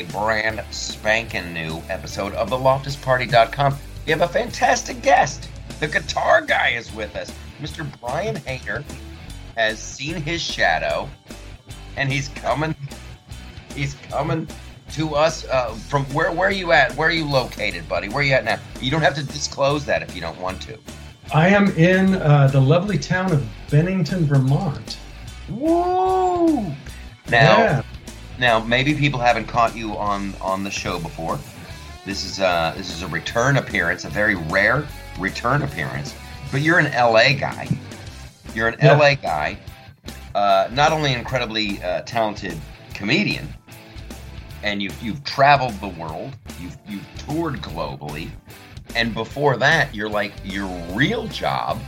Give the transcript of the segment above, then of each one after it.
a brand spanking new episode of the LoftusParty.com. We have a fantastic guest. The guitar guy is with us. Mr. Brian Haner has seen his shadow, and he's coming. He's coming to us uh, from where? Where are you at? Where are you located, buddy? Where are you at now? You don't have to disclose that if you don't want to. I am in uh, the lovely town of Bennington, Vermont. Woo! Now, yeah. Now maybe people haven't caught you on on the show before. This is uh this is a return appearance, a very rare return appearance. But you're an LA guy. You're an yeah. LA guy. Uh, not only incredibly uh, talented comedian, and you've you've traveled the world, you've you've toured globally, and before that, you're like your real job.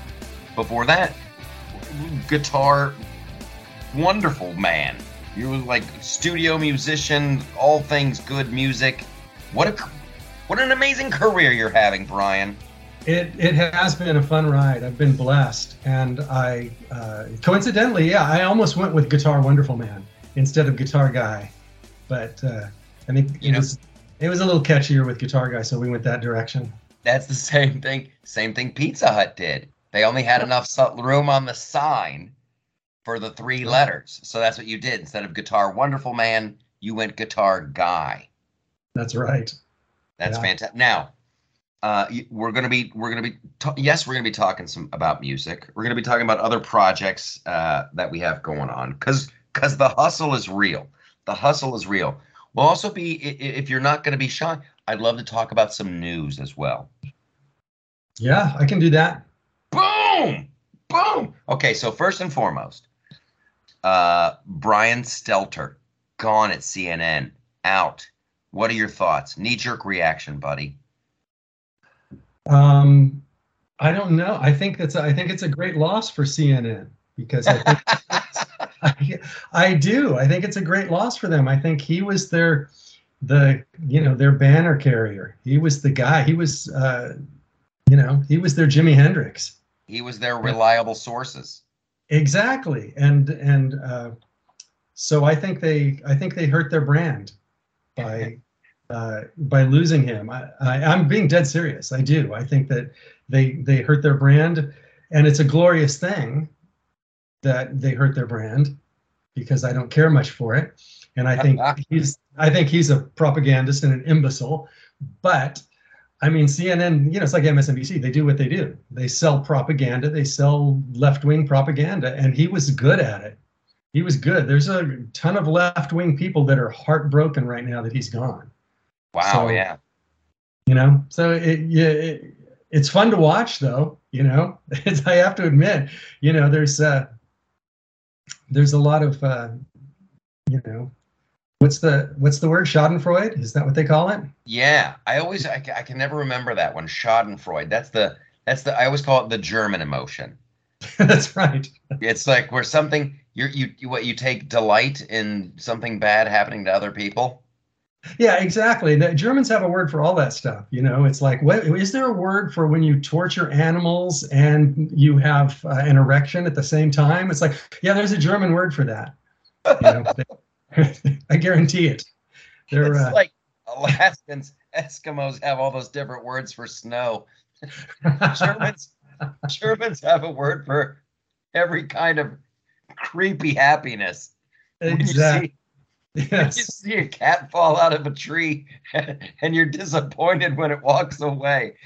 Before that, guitar, wonderful man. You were like studio musician, all things good music. What a what an amazing career you're having, Brian. It it has been a fun ride. I've been blessed, and I uh, coincidentally, yeah, I almost went with Guitar Wonderful Man instead of Guitar Guy, but uh, I think it was it was a little catchier with Guitar Guy, so we went that direction. That's the same thing. Same thing Pizza Hut did. They only had enough room on the sign for the three letters, so that's what you did. Instead of Guitar Wonderful Man, you went Guitar Guy. That's right. That's yeah. fantastic. Now, uh, we're gonna be we're gonna be ta- yes we're gonna be talking some about music. We're gonna be talking about other projects uh, that we have going on because because the hustle is real. The hustle is real. We'll also be if you're not gonna be shy. I'd love to talk about some news as well. Yeah, I can do that. Boom, boom. Okay, so first and foremost, uh, Brian Stelter gone at CNN, out. What are your thoughts? Knee jerk reaction, buddy. Um, I don't know. I think that's I think it's a great loss for CNN because I think I, I do. I think it's a great loss for them. I think he was their the you know their banner carrier. He was the guy. He was uh, you know he was their Jimi Hendrix. He was their reliable sources. Exactly, and and uh, so I think they I think they hurt their brand by uh, by losing him. I, I, am being dead serious. I do. I think that they they hurt their brand, and it's a glorious thing that they hurt their brand because I don't care much for it, and I think he's I think he's a propagandist and an imbecile. But I mean, CNN, you know, it's like MSNBC. They do what they do. They sell propaganda. They sell left wing propaganda, and he was good at it. He was good. There's a ton of left wing people that are heartbroken right now that he's gone. Wow. So, yeah. You know, so it, yeah, it, it's fun to watch though. You know, it's, I have to admit, you know, there's uh, there's a lot of uh, you know, what's the what's the word Schadenfreude? Is that what they call it? Yeah, I always I, I can never remember that one. Schadenfreude. That's the that's the I always call it the German emotion. that's right. It's like where something you're you, you what you take delight in something bad happening to other people. Yeah, exactly. The Germans have a word for all that stuff. You know, it's like, what is there a word for when you torture animals and you have uh, an erection at the same time? It's like, yeah, there's a German word for that. You know, I guarantee it. They're it's uh, like Alaskans, Eskimos have all those different words for snow. Germans, Germans have a word for every kind of creepy happiness. Exactly. Yes. You see a cat fall out of a tree and you're disappointed when it walks away.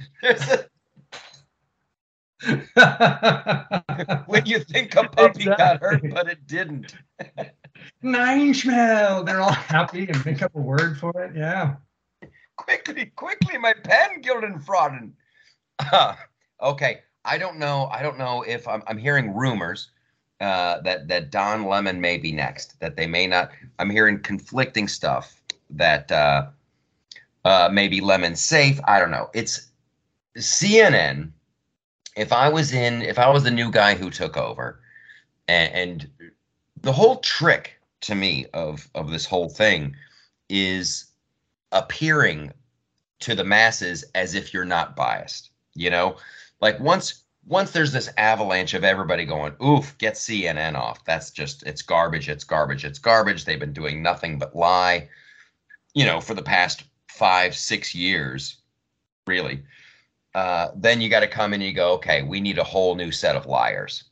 when you think a puppy exactly. got hurt, but it didn't. Nein, They're all happy and make up a word for it. Yeah. Quickly, quickly, my pen, Gildenfroden. Uh, okay. I don't know. I don't know if I'm, I'm hearing rumors uh, that that Don Lemon may be next. That they may not. I'm hearing conflicting stuff that uh, uh, maybe Lemon's safe. I don't know. It's CNN. If I was in, if I was the new guy who took over, and, and the whole trick to me of of this whole thing is appearing to the masses as if you're not biased. You know, like once once there's this avalanche of everybody going, oof, get CNN off. That's just, it's garbage, it's garbage, it's garbage. They've been doing nothing but lie, you know, for the past five, six years, really. Uh, then you got to come in and you go, okay, we need a whole new set of liars.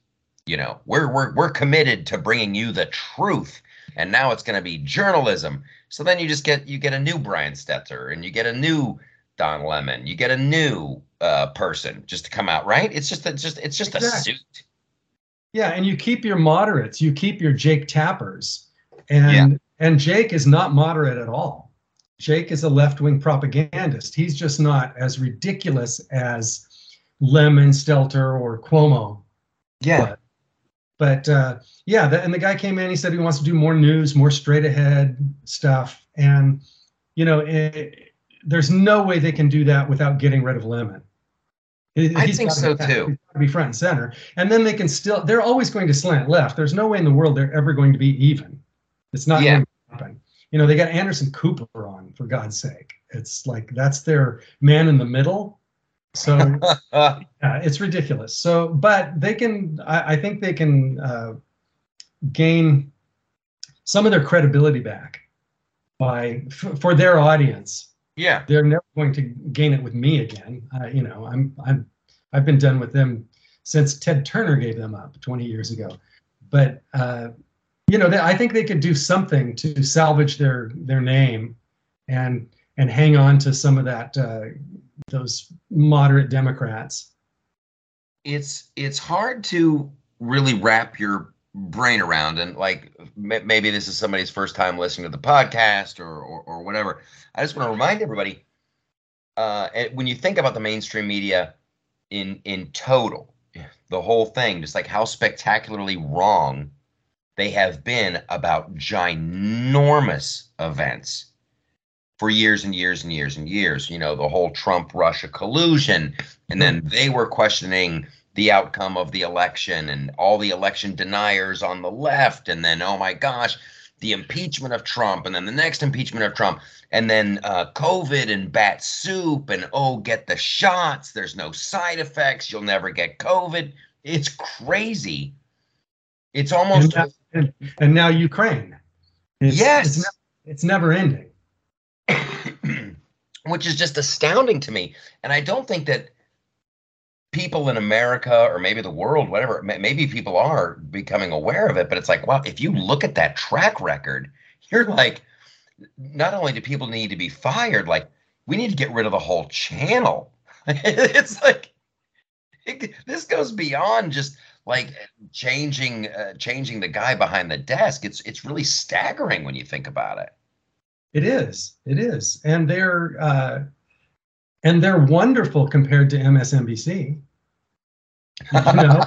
You know, we're we're we're committed to bringing you the truth, and now it's going to be journalism. So then you just get you get a new Brian Stelter, and you get a new Don Lemon, you get a new uh, person just to come out, right? It's just it's just it's just exactly. a suit. Yeah, and you keep your moderates, you keep your Jake Tappers, and yeah. and Jake is not moderate at all. Jake is a left wing propagandist. He's just not as ridiculous as Lemon, Stelter, or Cuomo. Yeah. But, but uh, yeah, the, and the guy came in. He said he wants to do more news, more straight ahead stuff, and you know, it, there's no way they can do that without getting rid of Lemon. I think so too. Be front and center, and then they can still. They're always going to slant left. There's no way in the world they're ever going to be even. It's not yeah. going to happen you know, they got Anderson Cooper on for God's sake. It's like that's their man in the middle. So yeah, it's ridiculous. So, but they can, I, I think they can uh, gain some of their credibility back by f- for their audience. Yeah, they're never going to gain it with me again. Uh, you know, I'm I'm I've been done with them since Ted Turner gave them up 20 years ago. But uh, you know, they, I think they could do something to salvage their their name, and and hang on to some of that uh, those moderate Democrats. It's it's hard to really wrap your brain around, and like maybe this is somebody's first time listening to the podcast or or, or whatever. I just want to remind everybody, uh, and when you think about the mainstream media in in total, the whole thing, just like how spectacularly wrong they have been about ginormous events for years and years and years and years. You know, the whole Trump Russia collusion. And then hmm. they were questioning the outcome of the election and all the election deniers on the left. And then, oh my gosh, the impeachment of Trump. And then the next impeachment of Trump. And then uh, COVID and bat soup. And oh, get the shots. There's no side effects. You'll never get COVID. It's crazy. It's almost and, and now Ukraine. It's, yes, it's, ne- it's never ending. Which is just astounding to me, and I don't think that people in America or maybe the world, whatever, maybe people are becoming aware of it. But it's like, wow, if you look at that track record, you're like, not only do people need to be fired, like we need to get rid of the whole channel. it's like it, this goes beyond just like changing uh, changing the guy behind the desk. It's it's really staggering when you think about it. It is. It is, and they're uh, and they're wonderful compared to MSNBC. You know,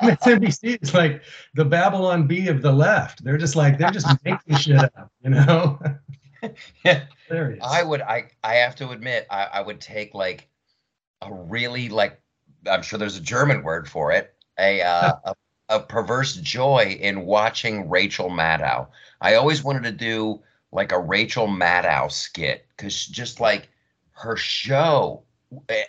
MSNBC is like the Babylon Bee of the left. They're just like they're just making shit up. You know. yeah. I would. I I have to admit, I, I would take like a really like I'm sure there's a German word for it, a, uh, a, a perverse joy in watching Rachel Maddow. I always wanted to do like a Rachel Maddow skit because just like her show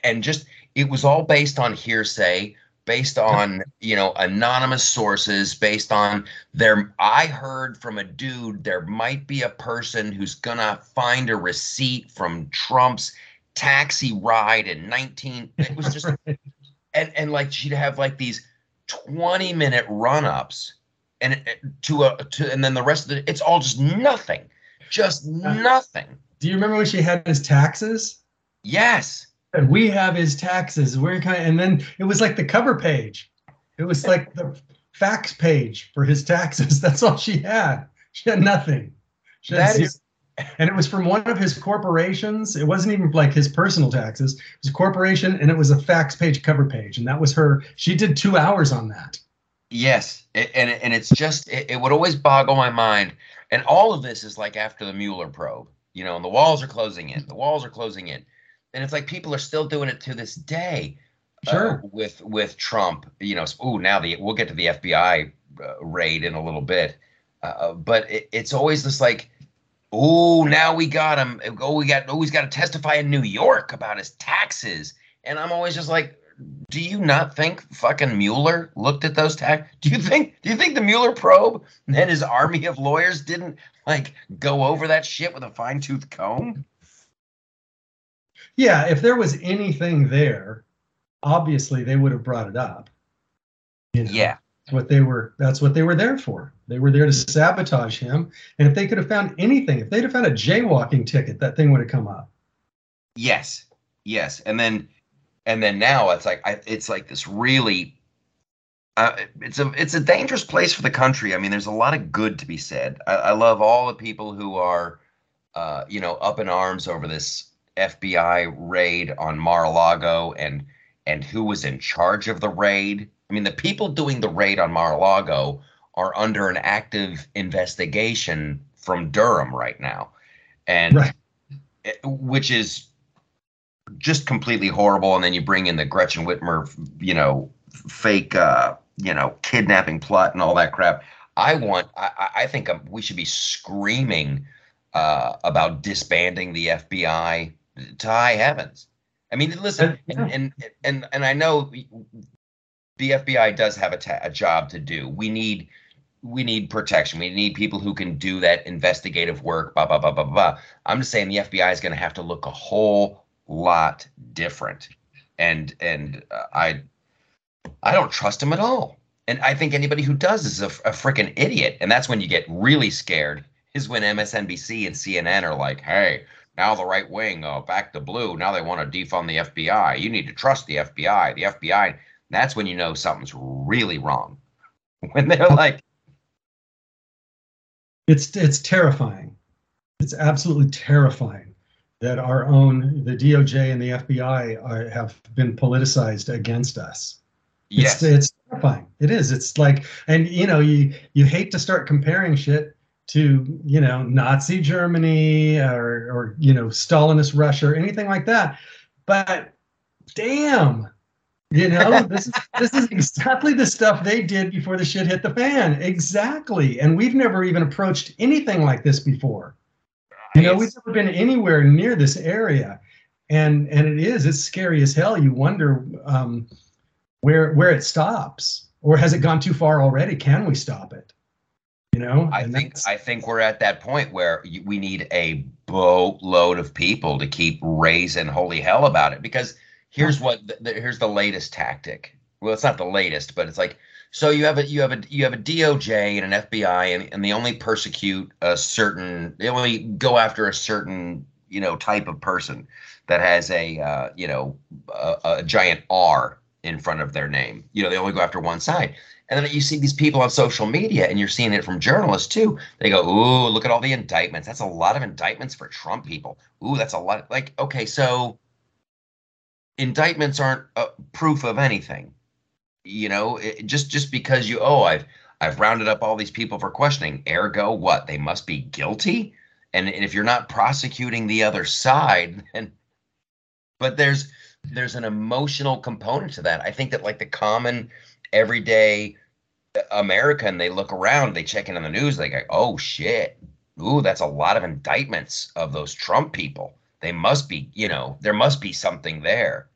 and just it was all based on hearsay based on you know anonymous sources based on there i heard from a dude there might be a person who's gonna find a receipt from trump's taxi ride in 19 it was just and and like she'd have like these 20 minute run-ups and to a to and then the rest of it it's all just nothing. Just uh, nothing. do you remember when she had his taxes? Yes. And we have his taxes. We're kind of, and then it was like the cover page. It was like the fax page for his taxes. That's all she had. She had nothing. She had that is and it was from one of his corporations. It wasn't even like his personal taxes. It was a corporation, and it was a fax page cover page, and that was her. She did two hours on that. Yes, and and it's just it, it would always boggle my mind. And all of this is like after the Mueller probe, you know, and the walls are closing in. The walls are closing in, and it's like people are still doing it to this day. Uh, sure. Uh, with with Trump, you know, oh now the we'll get to the FBI uh, raid in a little bit, uh, but it, it's always this like oh, now we got him. Oh, we got, oh, he's got to testify in New York about his taxes. And I'm always just like, do you not think fucking Mueller looked at those tax? Do you think do you think the Mueller probe and his army of lawyers didn't like go over that shit with a fine tooth comb? Yeah, if there was anything there, obviously they would have brought it up. You know? Yeah. That's what they were that's what they were there for. They were there to sabotage him. And if they could have found anything, if they'd have found a jaywalking ticket, that thing would have come up. Yes. Yes. And then and then now it's like I, it's like this really uh, it's a it's a dangerous place for the country. I mean, there's a lot of good to be said. I, I love all the people who are, uh, you know, up in arms over this FBI raid on Mar-a-Lago and and who was in charge of the raid. I mean, the people doing the raid on Mar-a-Lago are under an active investigation from Durham right now, and right. which is just completely horrible. And then you bring in the Gretchen Whitmer, you know, fake, uh, you know, kidnapping plot and all that crap. I want. I, I think um, we should be screaming uh, about disbanding the FBI to high heavens. I mean, listen, and and and, and I know the FBI does have a, ta- a job to do. We need we need protection. We need people who can do that investigative work. Blah blah blah blah blah. I'm just saying the FBI is going to have to look a whole lot different, and and uh, I I don't trust him at all. And I think anybody who does is a, a freaking idiot. And that's when you get really scared. Is when MSNBC and CNN are like, "Hey, now the right wing, uh, back to blue. Now they want to defund the FBI. You need to trust the FBI. The FBI." That's when you know something's really wrong. When they're like, it's it's terrifying. It's absolutely terrifying that our own the DOJ and the FBI are, have been politicized against us. Yes, it's, it's terrifying. It is. It's like, and you know, you you hate to start comparing shit to you know Nazi Germany or or you know Stalinist Russia or anything like that, but damn, you know, this is this is exactly the stuff they did before the shit hit the fan. Exactly. And we've never even approached anything like this before. You know, we've never been anywhere near this area. And and it is, it's scary as hell. You wonder um, where where it stops. Or has it gone too far already? Can we stop it? You know? I think I think we're at that point where we need a boatload of people to keep raising holy hell about it because here's what the, here's the latest tactic. Well, it's not the latest, but it's like so you have a you have a you have a DOJ and an FBI, and, and they only persecute a certain they only go after a certain you know type of person that has a uh, you know a, a giant R in front of their name. You know they only go after one side. And then you see these people on social media, and you're seeing it from journalists too. They go, "Ooh, look at all the indictments. That's a lot of indictments for Trump people. Ooh, that's a lot." Like, okay, so indictments aren't proof of anything. You know, it, just just because you oh I've I've rounded up all these people for questioning, ergo what? They must be guilty. And, and if you're not prosecuting the other side, then but there's there's an emotional component to that. I think that like the common everyday American, they look around, they check in on the news, they go, oh shit, ooh, that's a lot of indictments of those Trump people they must be, you know, there must be something there.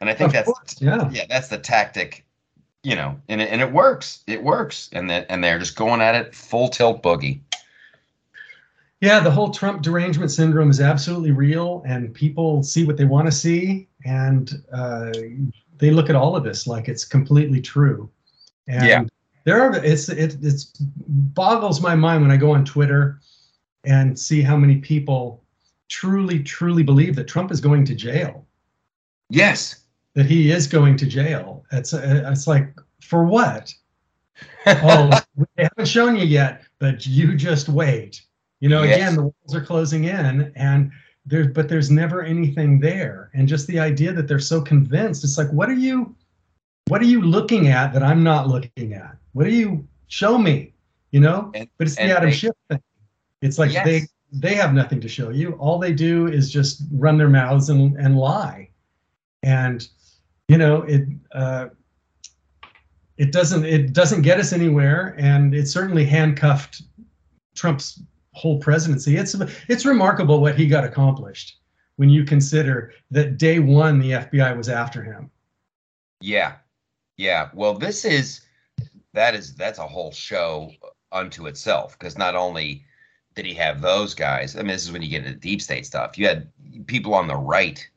And I think of that's course, yeah. yeah, that's the tactic, you know, and it, and it works. It works. And that and they're just going at it full tilt boogie. Yeah, the whole Trump derangement syndrome is absolutely real, and people see what they want to see, and uh, they look at all of this like it's completely true. And yeah. there are it's it it's boggles my mind when I go on Twitter and see how many people truly, truly believe that Trump is going to jail. Yes. That he is going to jail. It's it's like for what? oh, they haven't shown you yet, but you just wait. You know, yes. again, the walls are closing in, and there's but there's never anything there. And just the idea that they're so convinced, it's like, what are you, what are you looking at that I'm not looking at? What do you show me? You know, and, but it's the Adam they, Schiff thing. It's like yes. they they have nothing to show you. All they do is just run their mouths and, and lie. And you know it uh, it doesn't it doesn't get us anywhere, and it certainly handcuffed Trump's whole presidency. It's it's remarkable what he got accomplished when you consider that day one the FBI was after him. Yeah, yeah. Well, this is that is that's a whole show unto itself because not only did he have those guys. I mean, this is when you get into deep state stuff. You had people on the right,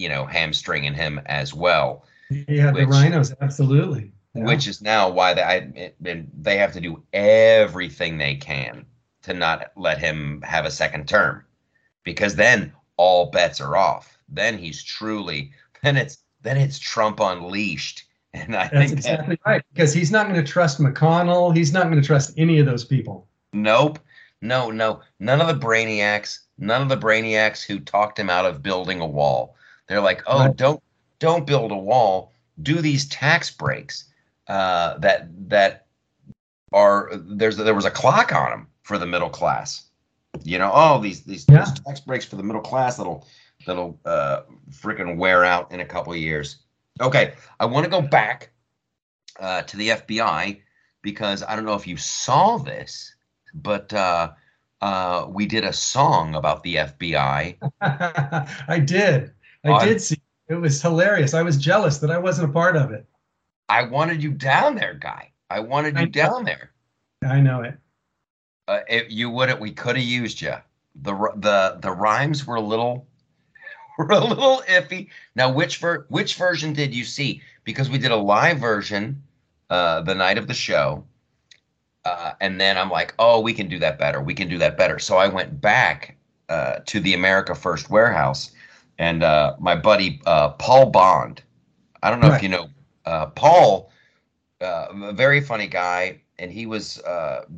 you know, hamstringing him as well. Yeah, which, the RINOs, absolutely. Yeah. Which is now why they I, they have to do everything they can to not let him have a second term, because then all bets are off. Then he's truly then it's then it's Trump unleashed. And I think That's exactly that, right because he's not going to trust McConnell. He's not going to trust any of those people. Nope. No, no, none of the brainiacs, none of the brainiacs who talked him out of building a wall. They're like, oh, right. don't don't build a wall. Do these tax breaks uh, that that are there's there was a clock on them for the middle class. You know, oh these these, yeah. these tax breaks for the middle class that'll that'll uh, freaking wear out in a couple of years. Okay, I want to go back uh, to the FBI because I don't know if you saw this but uh, uh, we did a song about the FBI. I did. I on, did see. It was hilarious. I was jealous that I wasn't a part of it. I wanted you down there, guy. I wanted you I down there. I know it. Uh, if you wouldn't, we could have used you. the the The rhymes were a little were a little iffy. Now, which ver- which version did you see? Because we did a live version uh, the night of the show, uh, and then I'm like, oh, we can do that better. We can do that better. So I went back uh, to the America First warehouse, and uh, my buddy uh, Paul Bond. I don't know right. if you know uh, Paul, uh, a very funny guy, and he was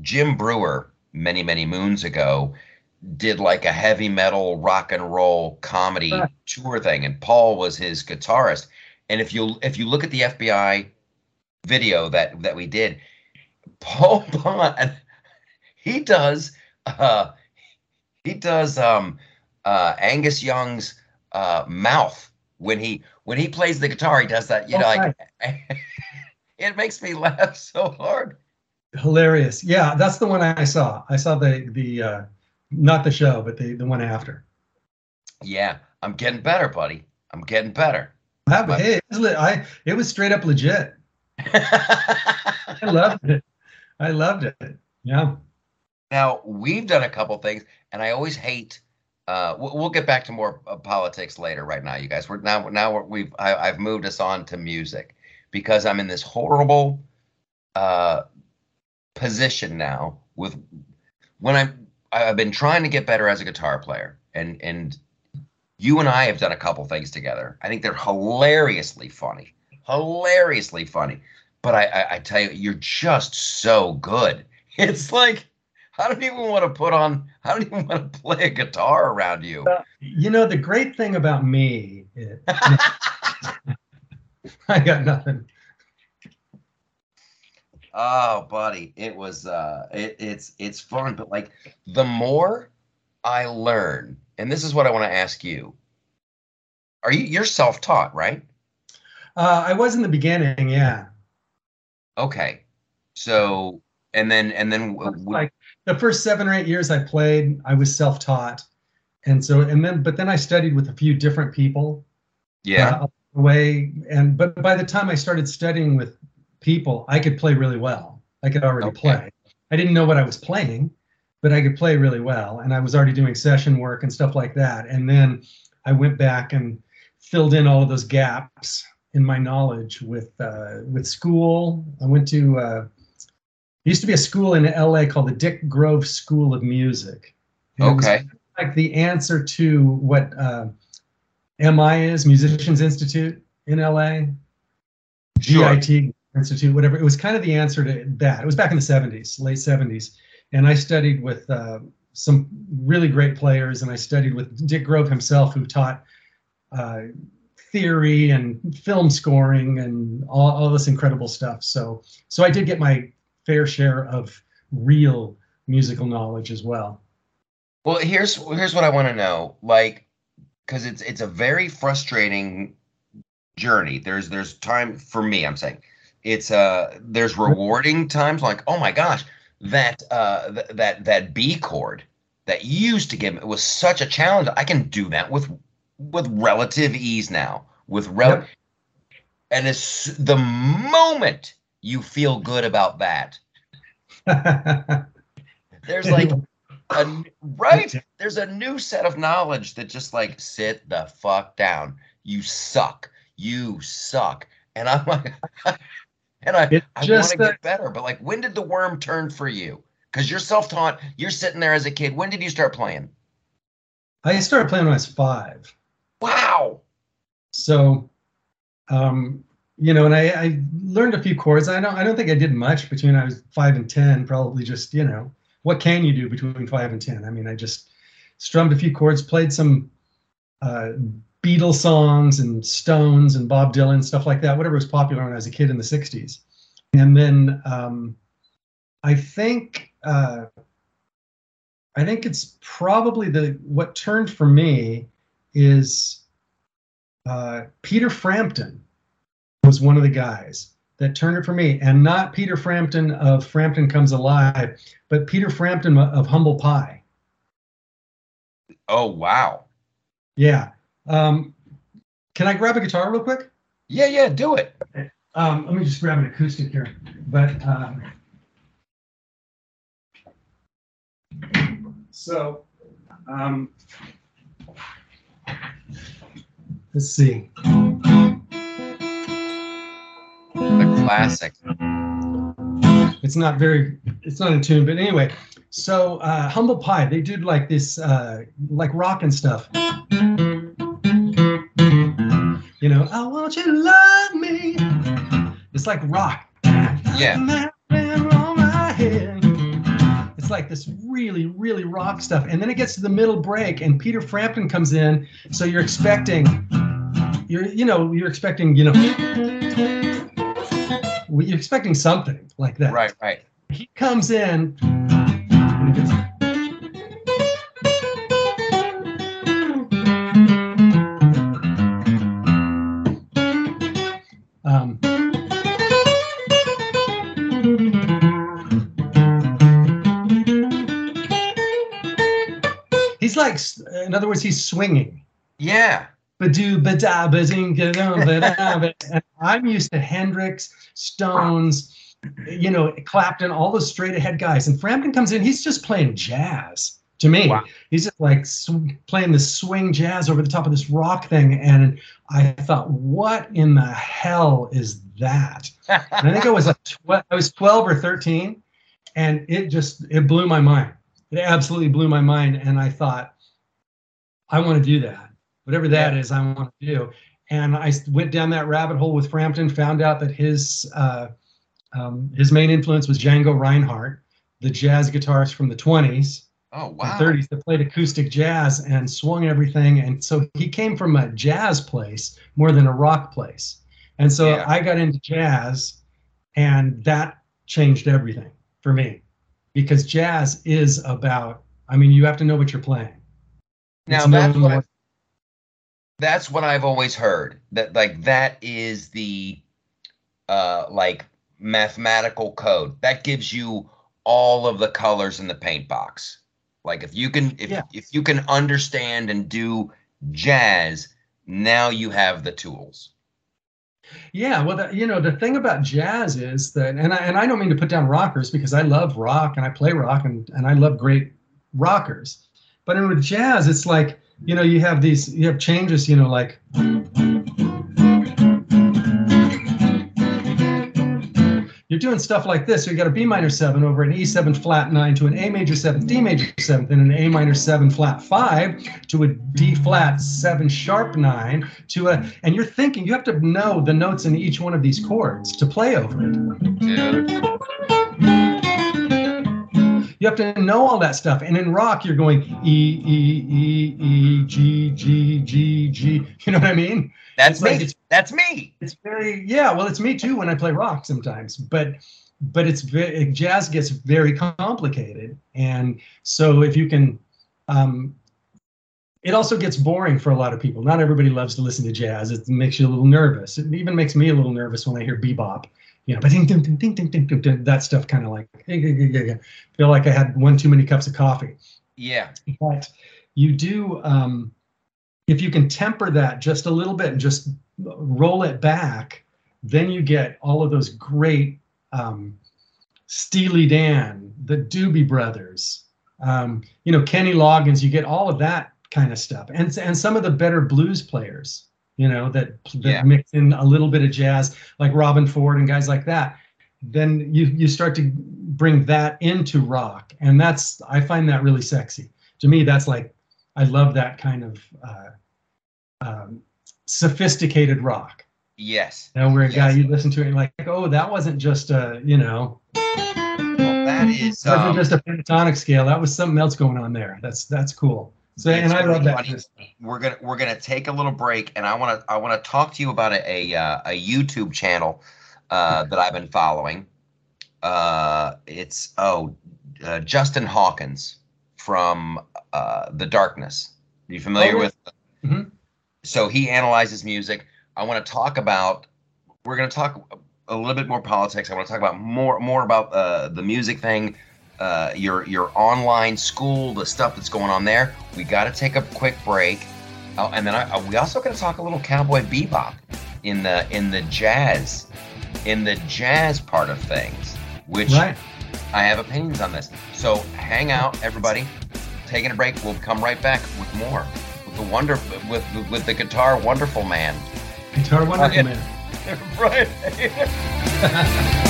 Jim Breuer many many moons ago. Did like a heavy metal rock and roll comedy right. tour thing, and Paul was his guitarist. And if you if you look at the FBI video that that we did, Paul Bond, he does uh, he does um, uh, Angus Young's uh, mouth when he when he plays the guitar. He does that, you know, like it makes me laugh so hard. Hilarious, yeah, that's the one I saw. I saw the the uh, not the show, but the the one after. Yeah, I'm getting better, buddy. I'm getting better. I, hey, it was, I, it was straight up legit. I loved it. I loved it. Yeah. Now we've done a couple things, and I always hate. Uh, we'll get back to more politics later. Right now, you guys. We're now now we're, we've I, I've moved us on to music because I'm in this horrible uh, position now with when I'm I've been trying to get better as a guitar player, and and you and I have done a couple things together. I think they're hilariously funny, hilariously funny but I, I, I tell you, you're just so good. It's like I don't even want to put on. I don't even want to play a guitar around you. Uh, you know the great thing about me. Is, I got nothing. Oh, buddy, it was uh, it, it's it's fun, but like the more I learn, and this is what I want to ask you. Are you you're self taught, right? Uh, I was in the beginning, yeah. Okay. So and then and then like the first seven or eight years I played, I was self-taught, and so and then but then I studied with a few different people. Yeah. Uh, way and but by the time I started studying with people, I could play really well. I could already okay. play. I didn't know what I was playing, but I could play really well, and I was already doing session work and stuff like that. And then I went back and filled in all of those gaps in my knowledge with uh, with school. I went to uh, used to be a school in LA called the Dick Grove School of Music. Okay. like the answer to what uh, MI is, Musicians Institute in LA. Sure. GIT Institute, whatever. It was kind of the answer to that. It was back in the 70s, late 70s. And I studied with uh, some really great players, and I studied with Dick Grove himself, who taught uh, theory and film scoring and all, all this incredible stuff. So so I did get my fair share of real musical knowledge as well. Well, here's here's what I want to know, like, because it's it's a very frustrating journey. There's there's time for me. I'm saying it's uh there's rewarding times like oh my gosh that uh th- that that B chord that used to give it was such a challenge. I can do that with with relative ease now. With rel- yep. And it's the moment you feel good about that, there's like a right. There's a new set of knowledge that just like sit the fuck down. You suck. You suck. And I'm like, and I, I want to get better. But like, when did the worm turn for you? Because you're self-taught. You're sitting there as a kid. When did you start playing? I started playing when I was five. Wow. So, um, you know, and I, I learned a few chords. I don't I don't think I did much between I was five and ten. Probably just you know, what can you do between five and ten? I mean, I just strummed a few chords, played some uh, Beatles songs and Stones and Bob Dylan stuff like that, whatever was popular when I was a kid in the '60s. And then um, I think uh, I think it's probably the what turned for me is uh, Peter Frampton was one of the guys that turned it for me, and not Peter Frampton of Frampton Comes Alive, but Peter Frampton of Humble Pie. Oh wow! Yeah. Um, can I grab a guitar real quick? Yeah, yeah, do it. Um, let me just grab an acoustic here. But um, so um, let's see. Classic. It's not very, it's not in tune, but anyway. So uh, Humble Pie, they did like this, uh, like rock and stuff. You know, I want you to love me. It's like rock. Yeah. It's like this really, really rock stuff. And then it gets to the middle break, and Peter Frampton comes in. So you're expecting, you're, you know, you're expecting, you know, you're expecting something like that. Right, right. He comes in. He goes, um, he's like, in other words, he's swinging. Yeah. Ba-do, ba-da, ba-ding, ba-dum, ba-da, and I'm used to Hendrix, Stones, you know, Clapton, all those straight ahead guys. And Frampton comes in, he's just playing jazz to me. Wow. He's just like sw- playing this swing jazz over the top of this rock thing. And I thought, what in the hell is that? And I think I was like, tw- I was 12 or 13, and it just it blew my mind. It absolutely blew my mind, and I thought, I want to do that. Whatever that is, I want to do. And I went down that rabbit hole with Frampton, found out that his uh, um, his main influence was Django Reinhardt, the jazz guitarist from the 20s Oh wow. 30s that played acoustic jazz and swung everything. And so he came from a jazz place more than a rock place. And so Yeah. I got into jazz, and that changed everything for me because jazz is about, I mean, you have to know what you're playing. Now It's no what I, that's what I've always heard. That like that is the uh like mathematical code that gives you all of the colors in the paint box. Like if you can if Yeah. if you can understand and do jazz, now you have the tools. Yeah, well, the, you know, the thing about jazz is that, and I, and I don't mean to put down rockers because I love rock and I play rock and, and I love great rockers. But in with jazz, it's like, you know, you have these, you have changes, you know, like. You're doing stuff like this. So you got a B minor seven over an E7 flat nine to an A major seventh, D major seventh, and an A minor seven flat five to a D flat seven sharp nine to a, and you're thinking you have to know the notes in each one of these chords to play over it. Dude. You have to know all that stuff. And in rock, you're going E, E, E, E, G, G, G, G. You know what I mean? That's It's like me. it's- That's me. It's very, yeah, well, it's me too when I play rock sometimes. But but it's very, jazz gets very complicated. And so if you can, um, it also gets boring for a lot of people. Not everybody loves to listen to jazz. It makes you a little nervous. It even makes me a little nervous when I hear bebop you know, ding, ding, ding, ding, ding, ding, ding, that stuff kind of like feel like I had one too many cups of coffee. Yeah. But you do um, if you can temper that just a little bit and just roll it back, then you get all of those great um, Steely Dan, the Doobie Brothers, um, you know, Kenny Loggins. You get all of that kind of stuff, and and some of the better blues players you know, that that yeah. mix in a little bit of jazz, like Robben Ford and guys like that. Then you you start to bring that into rock, and that's I find that really sexy. To me, that's like I love that kind of uh, um, sophisticated rock. Yes. You know, where a yes. guy you listen to it and like, oh, that wasn't just a, you know, well, that is wasn't um, just a pentatonic scale. That was something else going on there. That's that's cool. So and I love that. We're gonna we're gonna take a little break, and I want to I want to talk to you about a a, uh, a YouTube channel uh, that I've been following. Uh, it's oh uh, Justin Hawkins from uh, The Darkness. Are you familiar oh, with? Mm-hmm. So he analyzes music. I want to talk about. We're going to talk a little bit more politics. I want to talk about more more about uh, the music thing, uh, your your online school, the stuff that's going on there. We got to take a quick break, oh, and then I, uh, we also going to talk a little cowboy bebop in the in the jazz in the jazz part of things, which right. I have opinions on this. So hang out, everybody. Taking a break. We'll come right back with more with the wonder with with the guitar wonderful man. Guitar wonderful uh, man. right.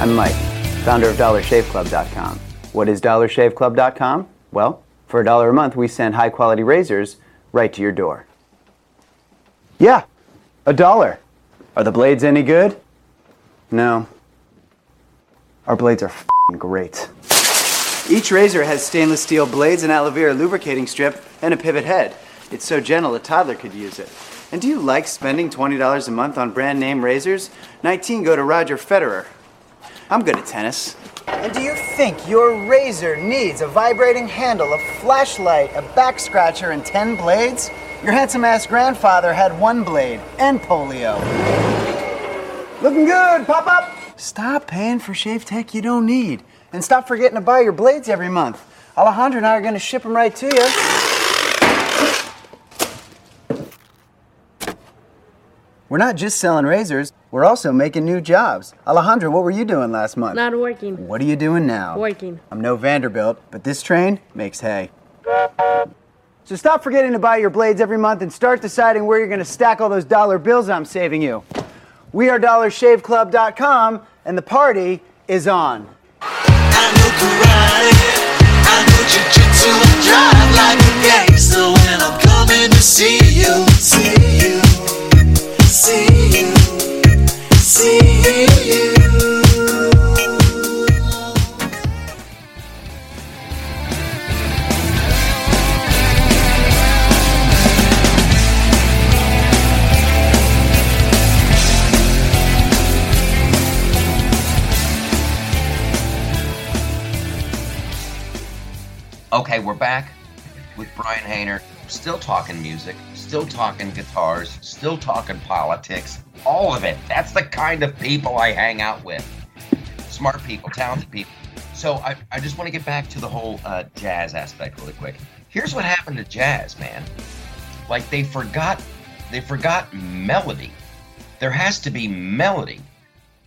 I'm Mike, founder of DollarShaveClub.com. What is DollarShaveClub.com? Well, for a dollar a month, we send high quality razors right to your door. Yeah, a dollar. Are the blades any good? No, our blades are great. Each razor has stainless steel blades, an aloe vera lubricating strip, and a pivot head. It's so gentle a toddler could use it. And do you like spending $20 a month on brand name razors? 19 go to Roger Federer. I'm good at tennis. And do you think your razor needs a vibrating handle, a flashlight, a back scratcher, and 10 blades? Your handsome ass grandfather had one blade and polio. Looking good, pop up! Stop paying for shave tech you don't need. And stop forgetting to buy your blades every month. Alejandro and I are to ship them right to you. We're not just selling razors, we're also making new jobs. Alejandro, what were you doing last month? Not working. What are you doing now? Working. I'm no Vanderbilt, but this train makes hay. So stop forgetting to buy your blades every month and start deciding where you're going to stack all those dollar bills I'm saving you. We are DollarShaveClub.com, and the party is on. I know karate, I know jiu-jitsu and drive like a gangster when I'm coming to see you, see you, Okay, we're back with Brian Haner. Still talking music, still talking guitars, still talking politics, all of it. That's the kind of people I hang out with. Smart people, talented people. So I, I just want to get back to the whole uh, jazz aspect really quick. Here's what happened to jazz, man. Like they forgot, they forgot melody. There has to be melody.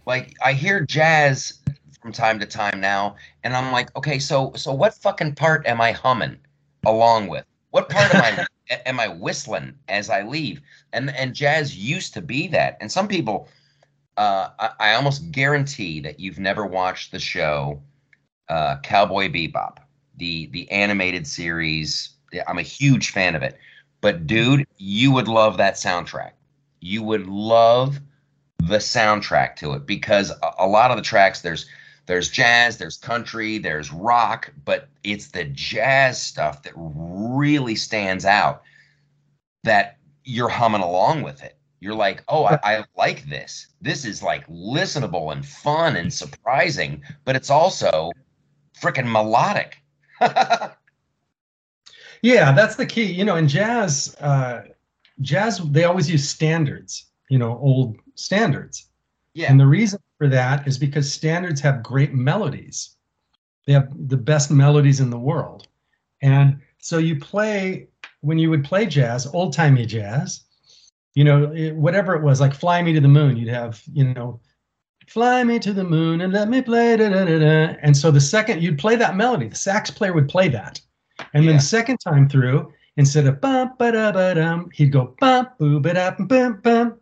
Like I hear jazz from time to time now, and I'm like, okay, so so what fucking part am I humming along with? What part am I am I whistling as I leave? And and jazz used to be that, and some people, uh, I, I almost guarantee that you've never watched the show uh, Cowboy Bebop, the the animated series. I'm a huge fan of it, but dude, you would love that soundtrack. You would love the soundtrack to it because a, a lot of the tracks there's there's jazz, there's country, there's rock, but it's the jazz stuff that really stands out that you're humming along with it. You're like, oh, I, I like this. This is like listenable and fun and surprising, but it's also freaking melodic. yeah, that's the key. You know, in jazz, uh, jazz they always use standards. You know, old standards Yeah. And the reason for that is because standards have great melodies. They have the best melodies in the world. And so you play when you would play jazz, old timey jazz, you know, it, whatever it was, like Fly Me to the Moon, you'd have, you know, Fly me to the moon and let me play. Da, da, da, da. And so the second you'd play that melody, the sax player would play that. And yeah. then the second time through, instead of bum ba da ba dum, he'd go bum boo ba da bum bum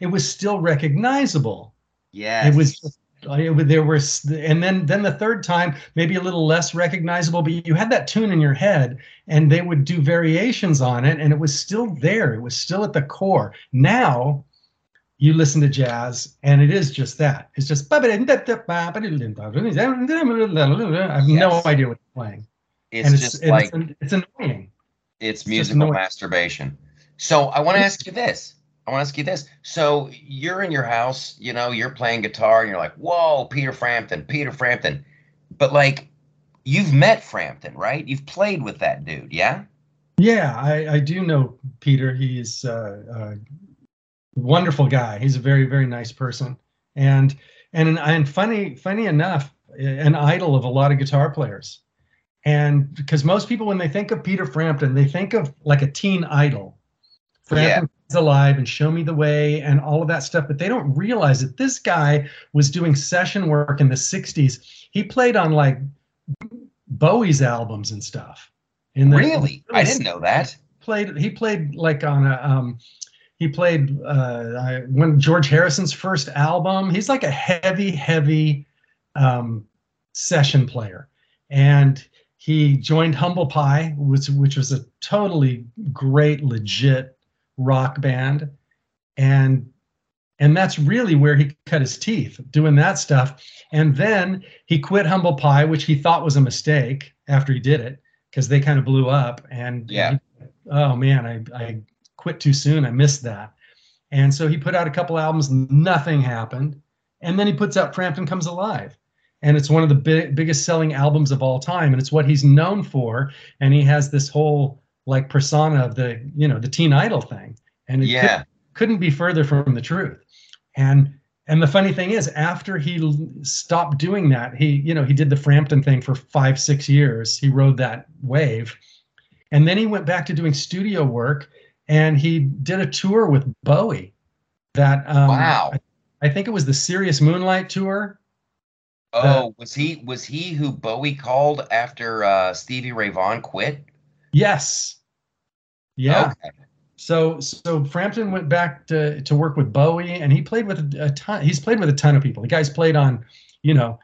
It was still recognizable. Yeah. Uh, it was there were and then then the third time maybe a little less recognizable but you had that tune in your head and they would do variations on it and it was still there it was still at the core now you listen to jazz and it is just that it's just i have no idea what you're playing it's and just it's, like it's, it's annoying it's musical masturbation so i want to ask you this I want to ask you this. So you're in your house, you know, you're playing guitar and you're like, whoa, Peter Frampton, Peter Frampton. But like, you've met Frampton, right? You've played with that dude, yeah? Yeah, I, I do know Peter. He's uh, a wonderful guy. He's a very, very nice person. And and and funny, funny enough, an idol of a lot of guitar players. And because most people, when they think of Peter Frampton, they think of like a teen idol. Frampton alive and show me the way and all of that stuff but they don't realize that this guy was doing session work in the 60s he played on like bowie's albums and stuff. Really? I didn't know that. Played he played like on a um he played uh when george harrison's first album he's like a heavy heavy um session player. And he joined humble pie which which was a totally great legit rock band. And and that's really where he cut his teeth doing that stuff. And then he quit humble pie which he thought was a mistake after he did it because they kind of blew up and yeah. He, oh man I, I quit too soon. I missed that. And so he put out a couple albums. Nothing happened. And then he puts out frampton comes alive and it's one of the big, biggest selling albums of all time. And it's what he's known for. And he has this whole like persona of the you know the teen idol thing. And it yeah. could, couldn't be further from the truth. And and the funny thing is after he stopped doing that he you know he did the frampton thing for five six years. He rode that wave. And then he went back to doing studio work. And he did a tour with bowie that um, wow. I, I, think it was the Serious Moonlight tour. Oh, was he was he who Bowie called after uh, Stevie Ray Vaughan quit? Yes. Yeah. Okay. So so Frampton went back to to work with Bowie, and he played with a, ton. He's played with a ton of people. The guy's played on, you know,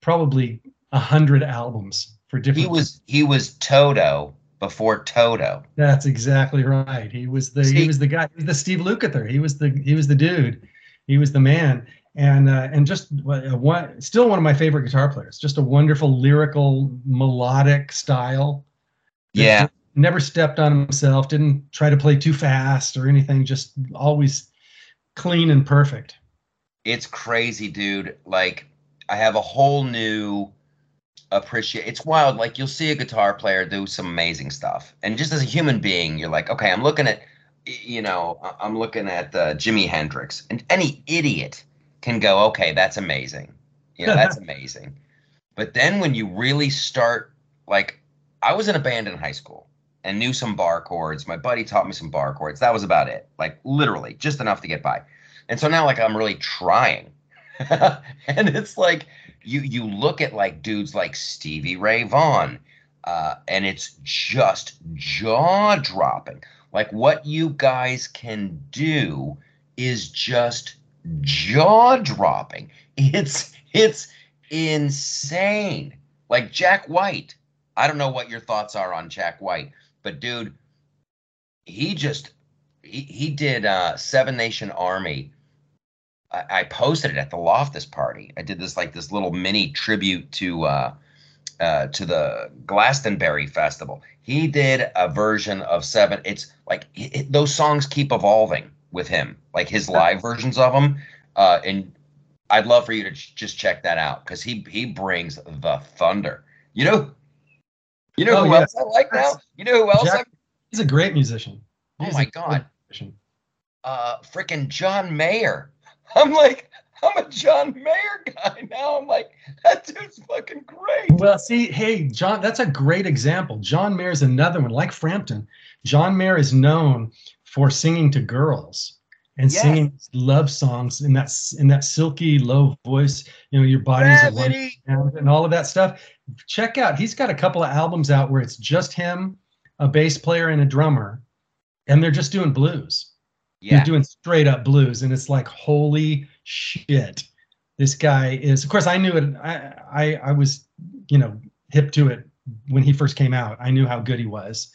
probably a hundred albums for different. He was he was Toto before Toto. That's exactly right. He was the Steve, he was the guy. He was the Steve Lukather. He was the he was the dude. He was the man. And uh, and just one, still one of my favorite guitar players. Just a wonderful lyrical melodic style. Yeah never stepped on himself, didn't try to play too fast or anything, just always clean and perfect. It's crazy, dude. Like I have a whole new appreciate it's wild like you'll see a guitar player do some amazing stuff and just as a human being you're like okay i'm looking at you know i'm looking at uh, jimi hendrix and any idiot can go okay that's amazing you know that's amazing but then when you really start like i was in a band in high school and knew some bar chords. My buddy taught me some bar chords. That was about it. Like literally just enough to get by. And so now like I'm really trying. and it's like you you look at like dudes like Stevie Ray Vaughan, uh, and it's just jaw dropping. Like what you guys can do is just jaw dropping. It's it's insane. Like Jack White. I don't know what your thoughts are on Jack White, but dude, he just he, he did uh Seven Nation Army. I, I posted it at the Loftus party. I did this like this little mini tribute to uh uh, to the Glastonbury Festival. He did a version of Seven. It's like it, those songs keep evolving with him, like his live versions of them. Uh, and I'd love for you to ch- just check that out because he he brings the thunder. You know, You know oh, who yeah. else I like now? You know who else? Jack, he's a great musician. Oh he's oh my god. Uh, freaking John Mayer. I'm like, I'm a John Mayer guy now. I'm like, that dude's fucking great. Well, see, hey, John, that's a great example. John Mayer is another one, like Frampton. John Mayer is known for singing to girls and yes. singing love songs in that in that silky low voice. You know, your body is a one and all of that stuff. Check out. He's got a couple of albums out where it's just him, a bass player, and a drummer, and they're just doing blues. Yeah. They're doing straight up blues, and it's like holy shit. This guy is. Of course, I knew it. I I, I was you know hip to it when he first came out. I knew how good he was,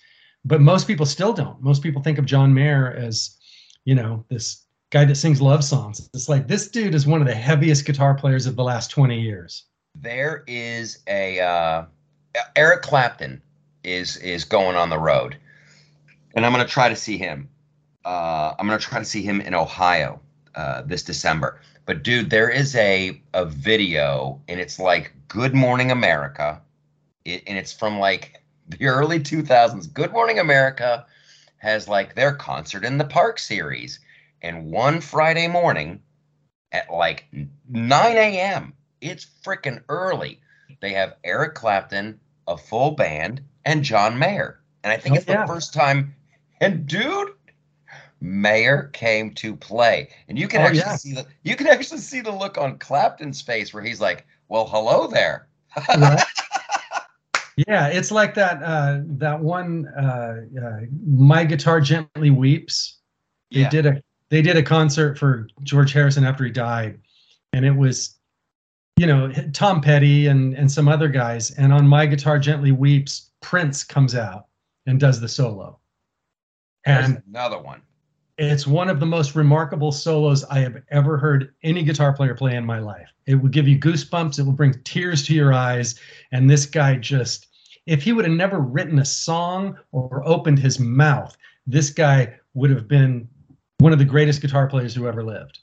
but most people still don't. Most people think of John Mayer as you know this guy that sings love songs. It's like this dude is one of the heaviest guitar players of the last 20 years. There is a uh, Eric Clapton is is going on the road, and I'm going to try to see him uh, I'm gonna try to see him in Ohio uh, this December. But dude, there is a a video, and it's like Good Morning America, it, and it's from like the early 2000s. Good Morning America has like their concert in the park series, and one Friday morning at like 9 a.m. It's freaking early. They have Eric Clapton, a full band, and John Mayer. And I think oh, it's yeah. the first time. And dude, Mayer came to play, and you can oh, actually yeah. see the you can actually see the look on Clapton's face where he's like, "Well, hello there." right? Yeah, it's like that uh, that one uh, uh, "My Guitar Gently Weeps." They yeah. did a they did a concert for George Harrison after he died, and it was, you know, Tom Petty and and some other guys. And on "My Guitar Gently Weeps," Prince comes out and does the solo. And There's another one. It's one of the most remarkable solos I have ever heard any guitar player play in my life. It will give you goosebumps, it will bring tears to your eyes. And this guy just, if he would have never written a song or opened his mouth, this guy would have been one of the greatest guitar players who ever lived.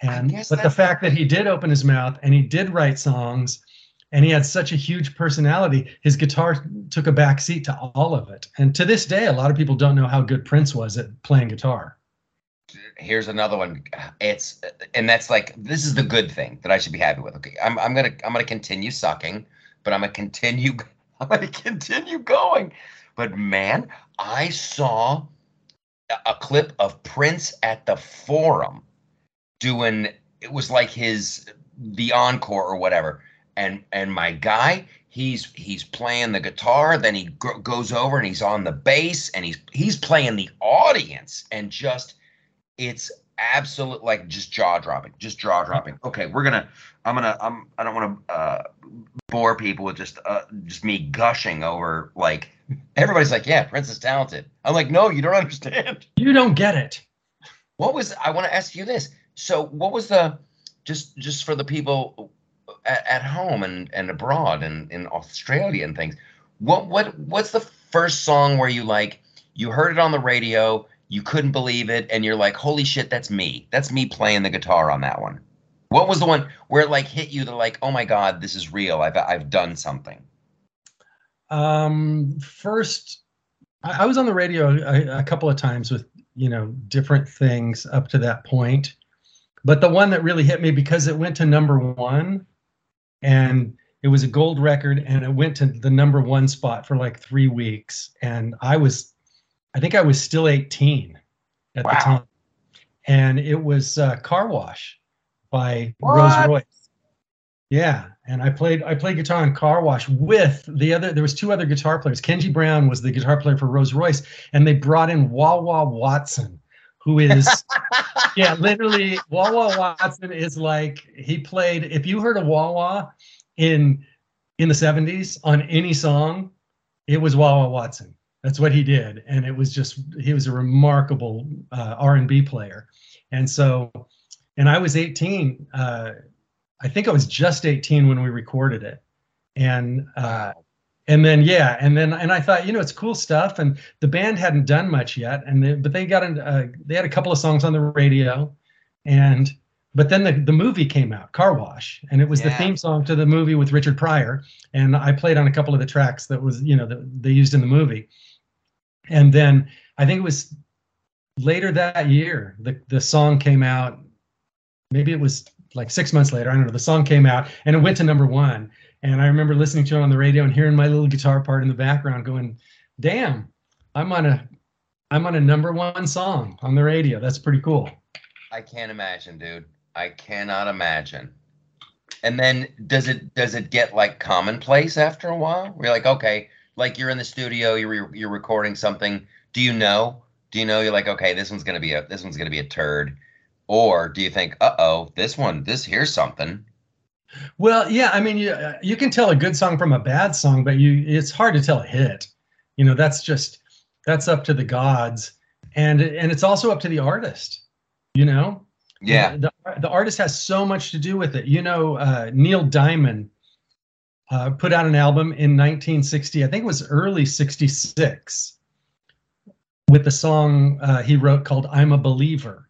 And but the fact that he did open his mouth and he did write songs and he had such a huge personality, his guitar took a back seat to all of it. And to this day, a lot of people don't know how good Prince was at playing guitar here's another one. It's and that's like this is the good thing that I should be happy with. Okay, I'm I'm gonna I'm gonna continue sucking, but I'm gonna continue I'm gonna continue going. But man, I saw a clip of Prince at the Forum doing it was like his the encore or whatever, and and my guy he's he's playing the guitar then he g- goes over and he's on the bass and he's he's playing the audience and just it's absolute like just jaw dropping, just jaw dropping. Okay, we're gonna. I'm gonna. I'm. I don't want to uh, bore people with just uh, just me gushing over like everybody's like, yeah, Prince is talented. I'm like, no, you don't understand. You don't get it. What was? I want to ask you this. So, what was the just just for the people at, at home and and abroad and in Australia and things? What what what's the first song where you like you heard it on the radio? You couldn't believe it, and you're like, holy shit, that's me. That's me playing the guitar on that one. What was the one where it like hit you? to like, oh my god, this is real. I've I've done something. Um, first, I, I was on the radio a, a couple of times with you know different things up to that point, but the one that really hit me because it went to number one, and it was a gold record, and it went to the number one spot for like three weeks, and I was I think I was still 18 at wow. the time. And it was uh, Car Wash by? Rose Royce. Yeah, and I played I played guitar on Car Wash with the other. There was two other guitar players. Kenji Brown was the guitar player for Rose Royce, and they brought in Wah Watson, who is yeah, literally Wah Watson is like he played. If you heard a Wah in in the '70s on any song, it was Wah Watson. That's what he did, and it was just he was a remarkable uh, R&B player. And so, and I was 18. Uh, I think I was just 18 when we recorded it, and uh, and then yeah, and then and I thought you know it's cool stuff, and the band hadn't done much yet, and they, but they got in, uh, they had a couple of songs on the radio, and but then the, the movie came out, Car Wash, and it was yeah. the theme song to the movie with Richard Pryor. And I played on a couple of the tracks that was, you know, that they used in the movie. And then I think it was later that year, the, the song came out. Maybe it was like six months later. I don't know. The song came out and it went to number one. And I remember listening to it on the radio and hearing my little guitar part in the background going, damn, I'm on a I'm on a number one song on the radio. That's pretty cool. I can't imagine, dude. I cannot imagine. And then does it does it get like commonplace after a while? We're like, okay, like you're in the studio, you're you're recording something. Do you know? Do you know you're like, okay, this one's gonna be a this one's gonna be a turd, or do you think, uh oh, this one, this here's something. Well, yeah, I mean, you you can tell a good song from a bad song, but you it's hard to tell a hit. You know, that's just that's up to the gods, and and it's also up to the artist. You know, yeah. The, the artist has so much to do with it. You know, uh, Neil Diamond uh, put out an album in 1960, I think it was early 66, with the song uh, he wrote called I'm a Believer.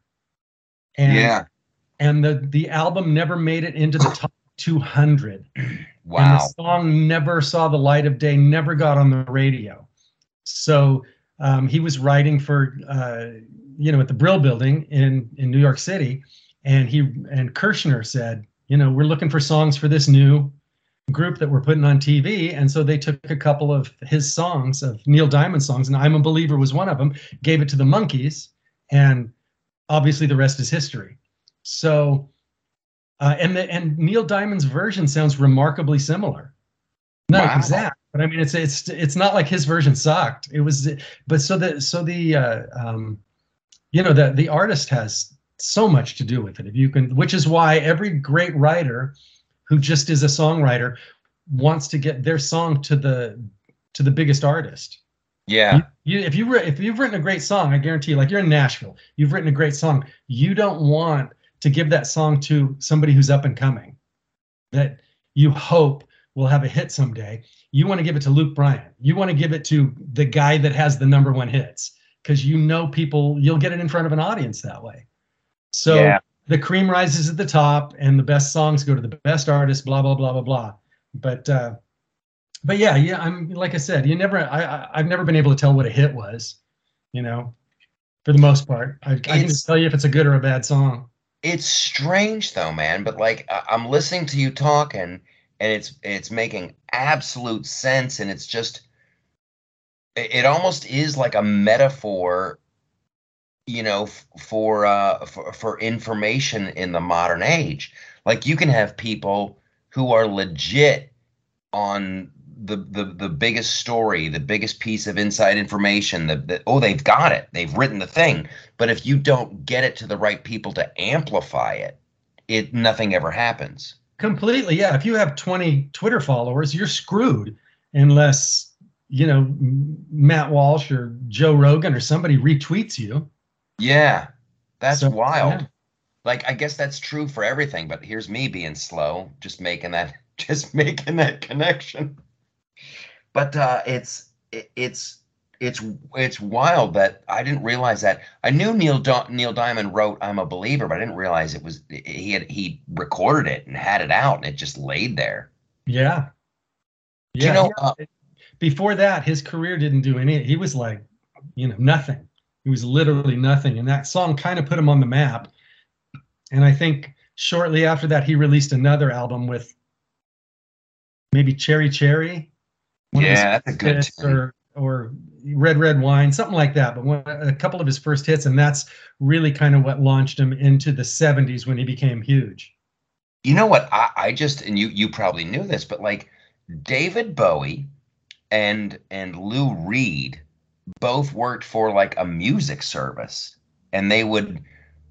And, yeah. And the, the album never made it into the top 200. Wow. And the song never saw the light of day, never got on the radio. So um, he was writing for uh, you know, at the Brill Building in in New York City, and he and Kirshner said, you know, we're looking for songs for this new group that we're putting on TV, and so they took a couple of his songs of Neil Diamond songs, and "I'm a Believer" was one of them. Gave it to the Monkees. and obviously the rest is history. So, uh, and the and Neil Diamond's version sounds remarkably similar. Not wow. exact, but I mean it's it's it's not like his version sucked. It was, but so the so the uh, um, you know the the artist has so much to do with it if you can which is why every great writer who just is a songwriter wants to get their song to the to the biggest artist. Yeah. You, you if you if you've written a great song i guarantee you like you're in nashville you've written a great song you don't want to give that song to somebody who's up and coming that you hope will have a hit someday. You want to give it to luke bryan. You want to give it to the guy that has the number one hits because you know people you'll get it in front of an audience that way. So yeah. The cream rises at the top and the best songs go to the best artists blah blah blah blah blah. But uh but yeah yeah i'm like i said you never i, I i've never been able to tell what a hit was you know for the most part. I, I can just tell you if it's a good or a bad song. It's strange though man but like i'm listening to you talking and and it's it's making absolute sense and it's just it almost is like a metaphor you know for uh for, for information in the modern age. Like you can have people who are legit on the the the biggest story the biggest piece of inside information that the, oh they've got it. They've written the thing. But if you don't get it to the right people to amplify it it nothing ever happens. Completely yeah. If you have 20 twitter followers you're screwed unless you know, Matt Walsh or Joe Rogan or somebody retweets you. Yeah, that's so, wild. Yeah. Like, I guess that's true for everything, but here's me being slow, just making that, just making that connection. But uh, it's it, it's it's it's wild that I didn't realize that. I knew Neil Neil Diamond wrote "I'm a Believer," but I didn't realize it was he had he recorded it and had it out, and it just laid there. Yeah. Yeah. you know, uh, before that, his career didn't do any. He was like, you know, nothing. He was literally nothing, and that song kind of put him on the map. And I think shortly after that, he released another album with maybe Cherry Cherry. Yeah, that's a good. Or or Red Red Wine, something like that. But one, a couple of his first hits, and that's really kind of what launched him into the '70s when he became huge. You know what? I, I just and you you probably knew this, but like David Bowie and and Lou Reed both worked for like a music service and they would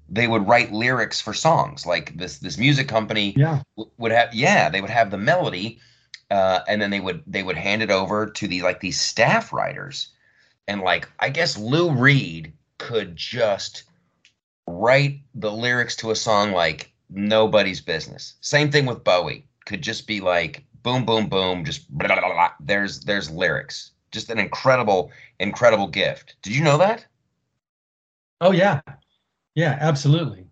they would write lyrics for songs. Like this this music company yeah. would have yeah they would have the melody uh, and then they would they would hand it over to the like these staff writers. And like i guess lou reed could just write the lyrics to a song like nobody's business. Same thing with bowie. Could just be like boom, boom, boom, just blah, blah, blah, there's there's lyrics. Just an incredible, incredible gift. Did you know that? Oh yeah, yeah, absolutely.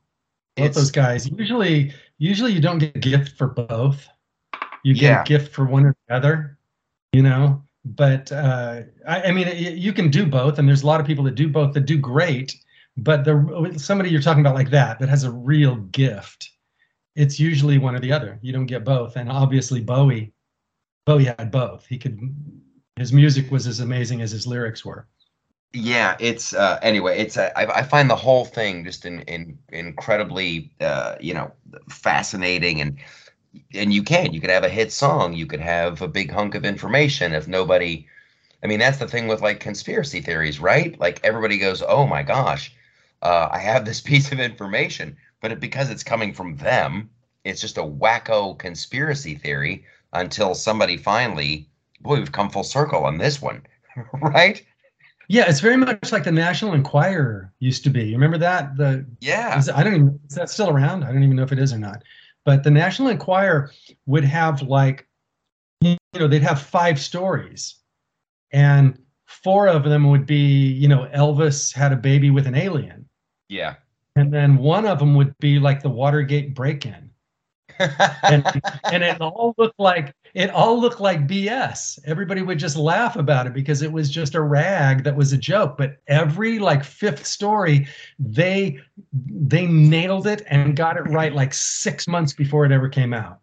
both those guys. Usually, usually you don't get a gift for both. You get yeah. a gift for one or the other. You know, but uh, I, I, mean, you can do both, and there's a lot of people that do both that do great. But the somebody you're talking about like that that has a real gift, it's usually one or the other. You don't get both, and obviously Bowie, Bowie had both. He could, his music was as amazing as his lyrics were. Yeah, it's uh, anyway. It's uh, I, I, find the whole thing just in, in incredibly uh, you know fascinating and and you can you could have a hit song you could have a big hunk of information if nobody i mean that's the thing with like conspiracy theories right like everybody goes oh my gosh uh, i have this piece of information but it, because it's coming from them it's just a wacko conspiracy theory until somebody finally boy we've come full circle on this one right? Yeah it's very much like the national enquirer used to be. You remember that? The yeah. is, i don't even is that still around? I don't even know if it is or not. But the National Enquirer would have like, you know, they'd have five stories, and four of them would be, you know, Elvis had a baby with an alien. Yeah. And then one of them would be like the Watergate break-in. And, and it all looked like it all looked like BS. Everybody would just laugh about it because it was just a rag that was a joke. But every like fifth story, they they nailed it and got it right like six months before it ever came out.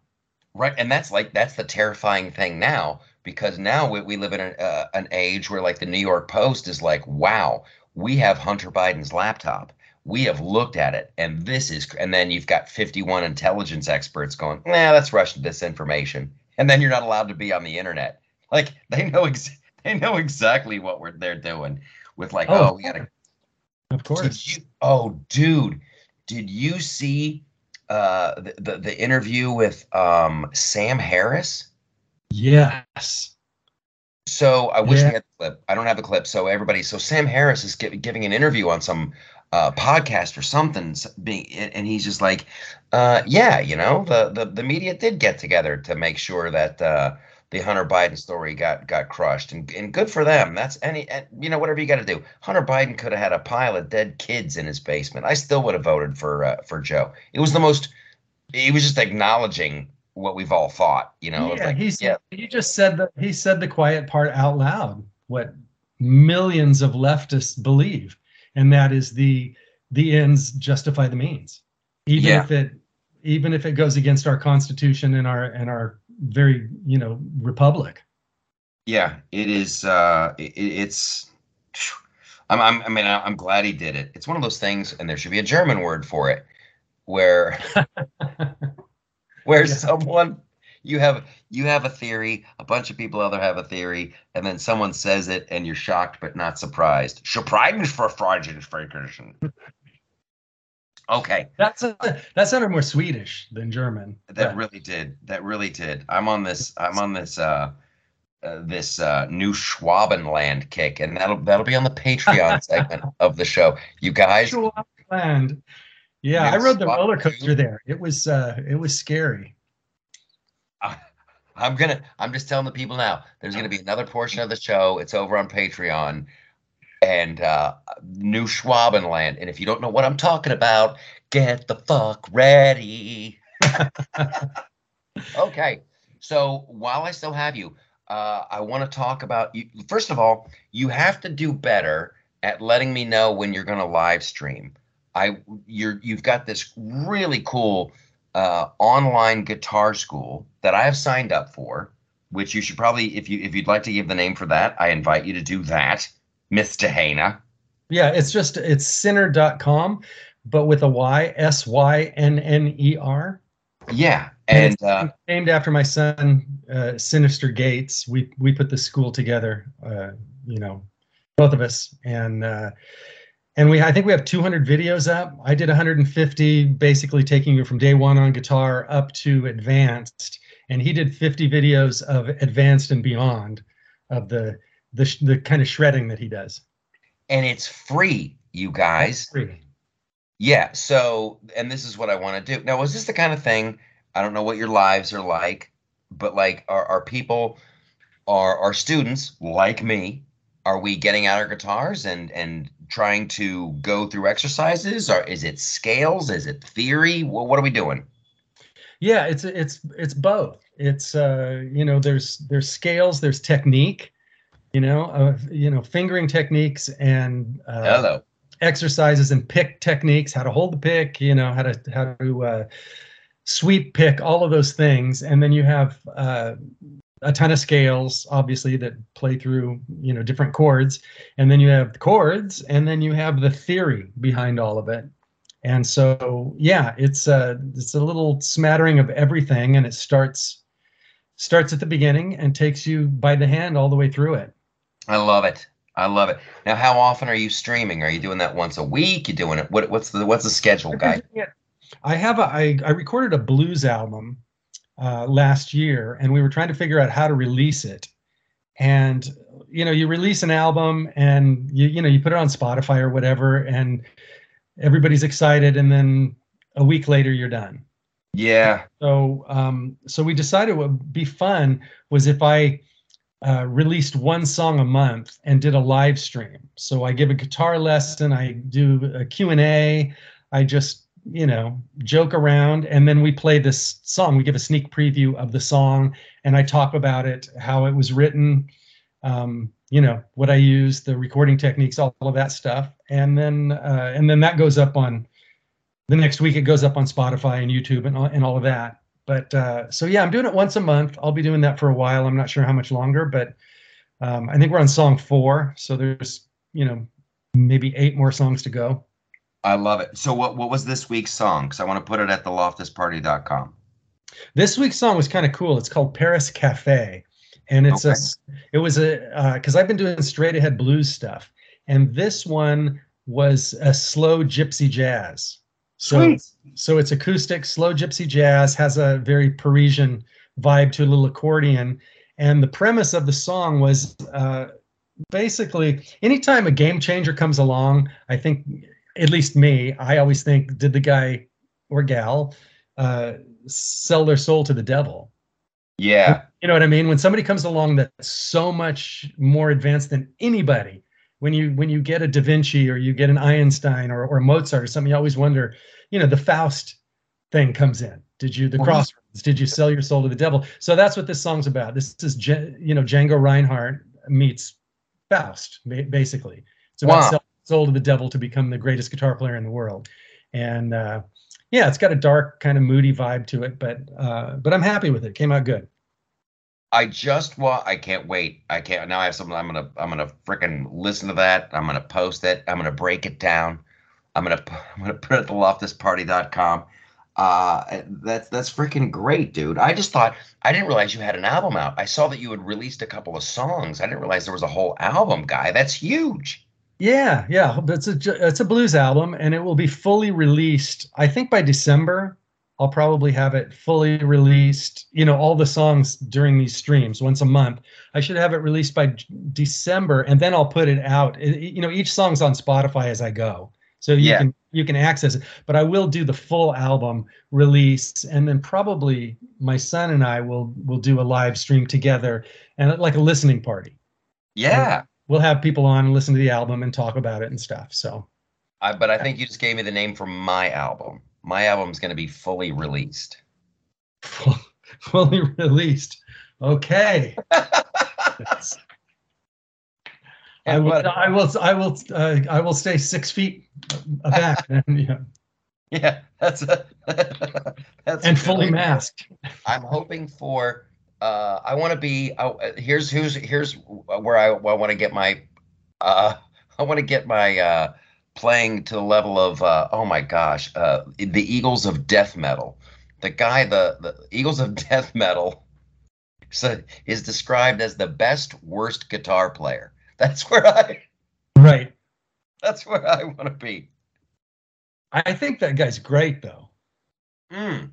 Right, and that's like that's the terrifying thing now because now we, we live in an, uh, an age where like the New York Post is like, wow, we have Hunter Biden's laptop we have looked at it and this is and then you've got 51 intelligence experts going nah that's russian disinformation and then you're not allowed to be on the internet. Like they know ex- they know exactly what we're they're doing with like oh, oh we gotta. Of course. You, oh, dude, did you see uh the, the, the interview with um Sam Harris? Yes. So I wish yeah. we had the clip. I don't have the clip. So everybody, so Sam Harris is give, giving an interview on some uh, podcast or something, being, and he's just like, uh, yeah, you know, the, the the media did get together to make sure that uh, the Hunter Biden story got got crushed, and and good for them. That's any, you know, whatever you got to do. Hunter Biden could have had a pile of dead kids in his basement. I still would have voted for uh, for Joe. It was the most. He was just acknowledging what we've all thought, you know. Yeah, like, he's, yeah. he just said that he said the quiet part out loud. What millions of leftists believe and that is the the ends justify the means even yeah. if it even if it goes against our constitution and our and our very you know republic yeah it is uh it, it's I'm, I'm i mean i'm glad he did it it's one of those things and there should be a german word for it where where yeah. someone you have you have a theory, a bunch of people other have a theory, and then someone says it, and you're shocked but not surprised. Surprised Okay. That's a, that sounded more Swedish than German. That really did. That really did. I'm on this. I'm on this. Uh, uh, this uh, new Schwabenland kick, and that'll that'll be on the Patreon segment of the show. You guys. Schwabenland. Yeah, I rode the roller coaster there. It was uh, it was scary. I'm gonna. I'm just telling the people now. There's gonna be another portion of the show. It's over on Patreon, and uh, New Schwabenland. And if you don't know what I'm talking about, get the fuck ready. okay. So while I still have you, uh, I want to talk about you. First of all, you have to do better at letting me know when you're going to live stream. I you're you've got this really cool uh, online guitar school that I have signed up for, which you should probably, if you if you'd like to give the name for that, I invite you to do that, Mister Haner. Yeah, it's just it's synner.com, but with a Y, S Y N N E R. Yeah, and, and uh, named after my son, uh, Synyster Gates. We we put the school together, uh, you know, both of us, and uh, and we I think we have 200 videos up. I did 150, basically taking you from day one on guitar up to advanced, and he did 50 videos of advanced and beyond, of the the the kind of shredding that he does. And it's free, you guys. It's free. Yeah. So, and this is what I want to do. Now, is this the kind of thing? I don't know what your lives are like, but like, are are people, are are students like me are we getting out our guitars and and trying to go through exercises? Or is it scales? Is it theory? What, what are we doing? Yeah it's it's it's both. It's uh you know there's there's scales there's technique you know uh, you know fingering techniques and uh, Hello. exercises and pick techniques how to hold the pick you know how to how to uh, sweep pick all of those things. And then you have uh, a ton of scales obviously that play through you know different chords. And then you have the chords and then you have the theory behind all of it. And so yeah it's a it's a little smattering of everything and it starts starts at the beginning and takes you by the hand all the way through it. I love it. I love it. Now how often are you streaming? Are you doing that once a week? You doing it what, what's the what's the schedule guy? I have a I, I recorded a blues album uh, last year, and we were trying to figure out how to release it. And you know, you release an album, and you you know you put it on Spotify or whatever, and everybody's excited, and then a week later you're done. Yeah. So um, so we decided what would be fun was if I uh, released one song a month and did a live stream. So I give a guitar lesson, I do a Q and A, I just you know, joke around, and then we play this song. We give a sneak preview of the song, and I talk about it, how it was written, um, you know, what I use, the recording techniques, all, of that stuff, and then uh, and then that goes up on the next week. It goes up on Spotify and YouTube and all, and all of that. But uh, so yeah, I'm doing it once a month. I'll be doing that for a while. I'm not sure how much longer, but um, I think we're on song four, so there's you know maybe eight more songs to go. I love it. So what what was this week's song? Because I want to put it at the loftusparty.com. This week's song was kind of cool. It's called Paris Cafe, and it's okay. a it was a because uh, I've been doing straight ahead blues stuff, and this one was a slow gypsy jazz. So Sweet. so it's acoustic, slow gypsy jazz has a very Parisian vibe to a little accordion, and the premise of the song was. Uh, basically anytime a game changer comes along i think at least me, I always think, did the guy or gal uh, sell their soul to the devil? Yeah. You know what I mean? When somebody comes along that's so much more advanced than anybody, when you when you get a Da Vinci or you get an Einstein or, or Mozart or something, you always wonder, you know, the Faust thing comes in. Did you the crossroads? Did you sell your soul to the devil? So that's what this song's about. This is you know Django Reinhardt meets Faust, basically. It's about wow sold to the devil to become the greatest guitar player in the world. And uh, yeah, it's got a dark kind of moody vibe to it, but uh, but I'm happy with it. it came out good. I just want. I can't wait. I can't. Now I have something. I'm gonna. I'm gonna freaking listen to that. I'm gonna post it. I'm gonna break it down. I'm gonna. I'm gonna put it at the loftusparty.com. Uh, that's that's freaking great, dude. I just thought I didn't realize you had an album out. I saw that you had released a couple of songs. I didn't realize there was a whole album, guy. That's huge. Yeah, yeah, it's a it's a blues album, and it will be fully released. I think by December, I'll probably have it fully released. You know, all the songs during these streams once a month. I should have it released by December, and then I'll put it out. It, you know, each song's on Spotify as I go, so you yeah. can you can access it. But I will do the full album release, and then probably my son and I will will do a live stream together, and like a listening party. Yeah we'll have people on and listen to the album and talk about it and stuff. So, I, but I think you just gave me the name for my album. My album's going to be fully released. fully released. Okay. I will, I will. I will. Uh, I will stay six feet back. and, yeah. Yeah, that's a, that's and fully masked. I'm hoping for uh, I want to be. Uh, here's here's here's where I, I want to get my. Uh, I want to get my uh, playing to the level of uh, oh my gosh, uh, the Eagles of death metal. The guy, the the Eagles of death metal, so, is described as the best worst guitar player. That's where I. Right. That's where I want to be. I think that guy's great though. Mm.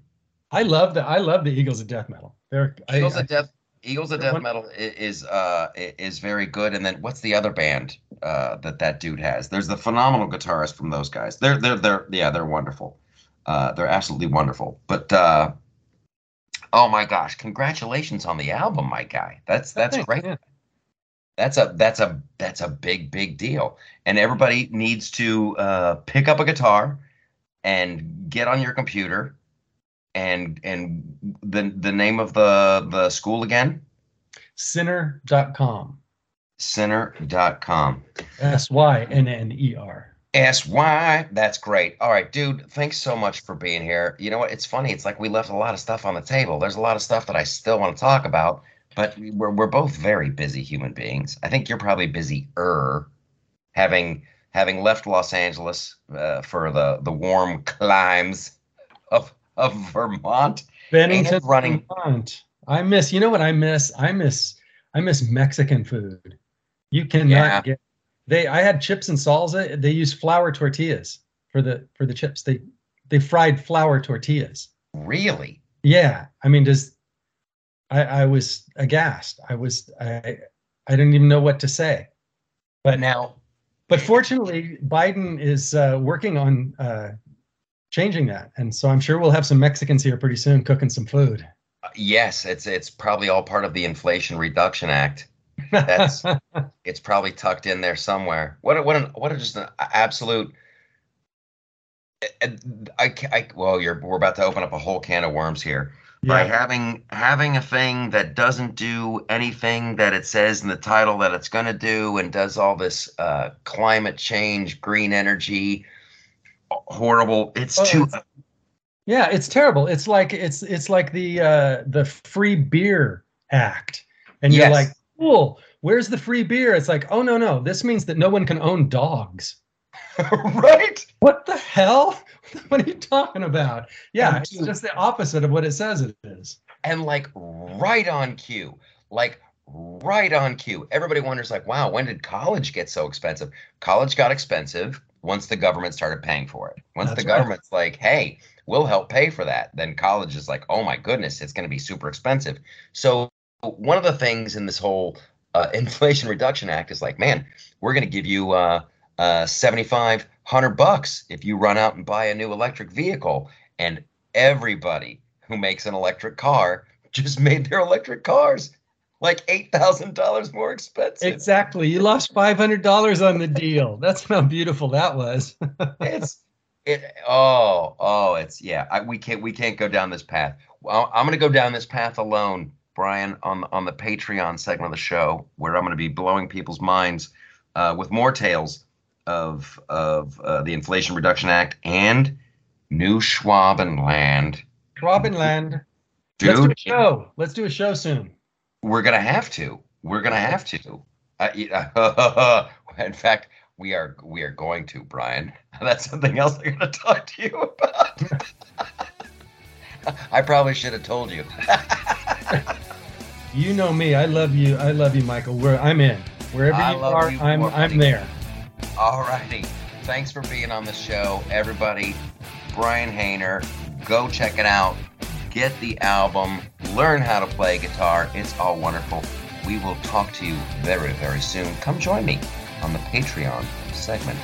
I love the I love the Eagles of death metal. They're Eagles I, of Death. Eagles of Death Metal is uh is very good. And then what's the other band uh that that dude has? There's the phenomenal guitarist from those guys. They're they're they're yeah they're wonderful. Uh, they're absolutely wonderful. But uh, oh my gosh, congratulations on the album, my guy. That's that's great. Yeah. That's a that's a that's a big big deal, and everybody needs to uh, pick up a guitar and get on your computer, and and the the name of the the school again. Synner.com. Synner.com. S Y N N E R. S Y. That's great. All right, dude. Thanks so much for being here. You know what? It's funny. It's like we left a lot of stuff on the table. There's a lot of stuff that I still want to talk about but we're we're both very busy human beings. I think you're probably busier, having having left Los Angeles uh, for the the warm climes of Vermont. Bennington, running. Vermont. I miss. You know what I miss? I miss. I miss Mexican food. You cannot yeah. get. They. I had chips and salsa. They use flour tortillas for the for the chips. They they fried flour tortillas. Really? Yeah. I mean, does I, I was aghast. I was I I didn't even know what to say. But now, but fortunately, Biden is uh, working on uh, changing that, and so I'm sure we'll have some Mexicans here pretty soon cooking some food. Yes, it's it's probably all part of the Inflation Reduction Act. That's it's probably tucked in there somewhere. What a, what an what a just an absolute. I, I, I well, you're we're about to open up a whole can of worms here yeah. by having having a thing that doesn't do anything that it says in the title that it's going to do and does all this uh, climate change green energy horrible. It's oh, too it's, yeah it's terrible. It's like it's it's like the uh the free beer act. And you're like cool where's the free beer? It's like oh no no. This means that no one can own dogs. Right? What the hell? What are you talking about? Yeah, it's just the opposite of what it says it is. And like right on cue, like right on cue. Everybody wonders, like, wow, when did college get so expensive? College got expensive once the government started paying for it. Once That's the government's right. like, hey, we'll help pay for that, then college is like, oh my goodness, it's going to be super expensive. So one of the things in this whole uh, Inflation Reduction Act is like, man, we're going to give you uh, uh, 75 100 bucks if you run out and buy a new electric vehicle. And everybody who makes an electric car just made their electric cars like $8,000 more expensive. Exactly. You lost $500 on the deal. That's how beautiful that was. it's it oh, oh, it's yeah, I, we can't we can't go down this path. Well, I'm going to go down this path alone, Brian, on on the Patreon segment of the show where I'm going to be blowing people's minds uh, with more tales of of uh, the Inflation Reduction Act and New Schwabenland. Schwabenland. Dude, let's do a show. Let's do a show soon. We're gonna have to. We're gonna have to. Uh, in fact, we are we are going to, Brian. That's something else I'm gonna talk to you about. I probably should have told you. you know me. I love you. I love you, Michael. Where I'm in. Wherever you are, you I'm I'm there. All righty. Thanks for being on the show, everybody. Brian Haner, go check it out. Get the album, learn how to play guitar. It's all wonderful. We will talk to you very, very soon. Come join me on the Patreon segment.